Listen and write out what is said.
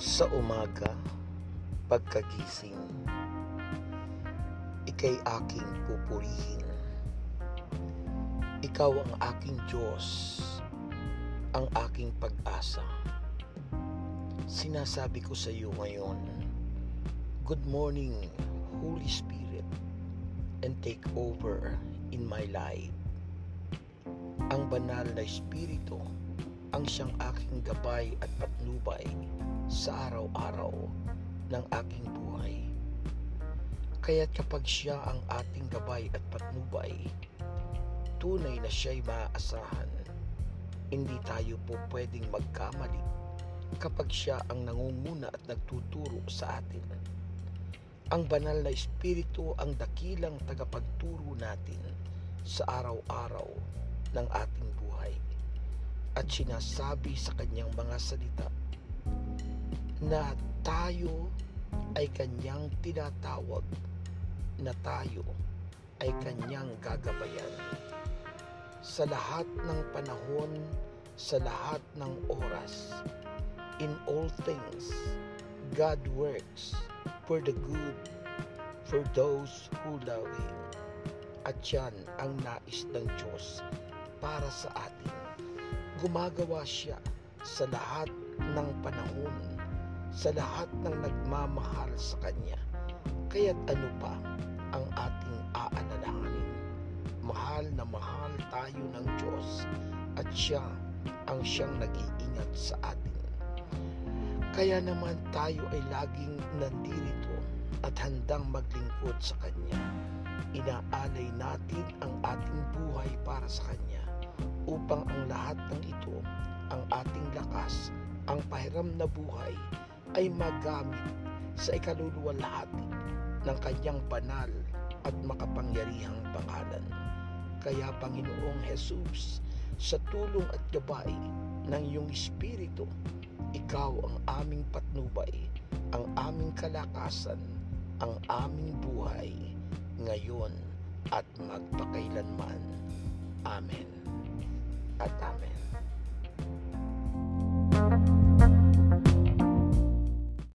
Sa umaga, pagkagising, ikay aking pupurihin. Ikaw ang aking Diyos, ang aking pag-asa. Sinasabi ko sa iyo ngayon, Good morning, Holy Spirit, and take over in my life. Ang banal na Espiritu ang siyang aking gabay at patnubay sa araw-araw ng aking buhay. Kaya't kapag siya ang ating gabay at patnubay, tunay na siya'y maaasahan. Hindi tayo po pwedeng magkamali kapag siya ang nangunguna at nagtuturo sa atin. Ang banal na espiritu ang dakilang tagapagturo natin sa araw-araw ng ating buhay at sinasabi sa kanyang mga salita na tayo ay kanyang tinatawag na tayo ay kanyang gagabayan sa lahat ng panahon, sa lahat ng oras. In all things, God works for the good for those who love Him. At yan ang nais ng Diyos para sa atin. Gumagawa siya sa lahat ng panahon, sa lahat ng nagmamahal sa Kanya. Kaya't ano pa ang ating aalalahanin? Mahal na mahal tayo ng Diyos at siya ang siyang nag-iingat sa atin. Kaya naman tayo ay laging nandirito at handang maglingkod sa Kanya. Inaalay natin ang ating buhay para sa Kanya upang ang lahat ng ito, ang ating lakas, ang pahiram na buhay ay magamit sa ikaluluwalhati ng Kanyang banal at makapangyarihang pangalan. Kaya Panginoong Jesus, sa tulong at gabay ng iyong Espiritu, ikaw ang aming patnubay, ang aming kalakasan, ang aming buhay, ngayon at magpakailanman. Amen at Amen.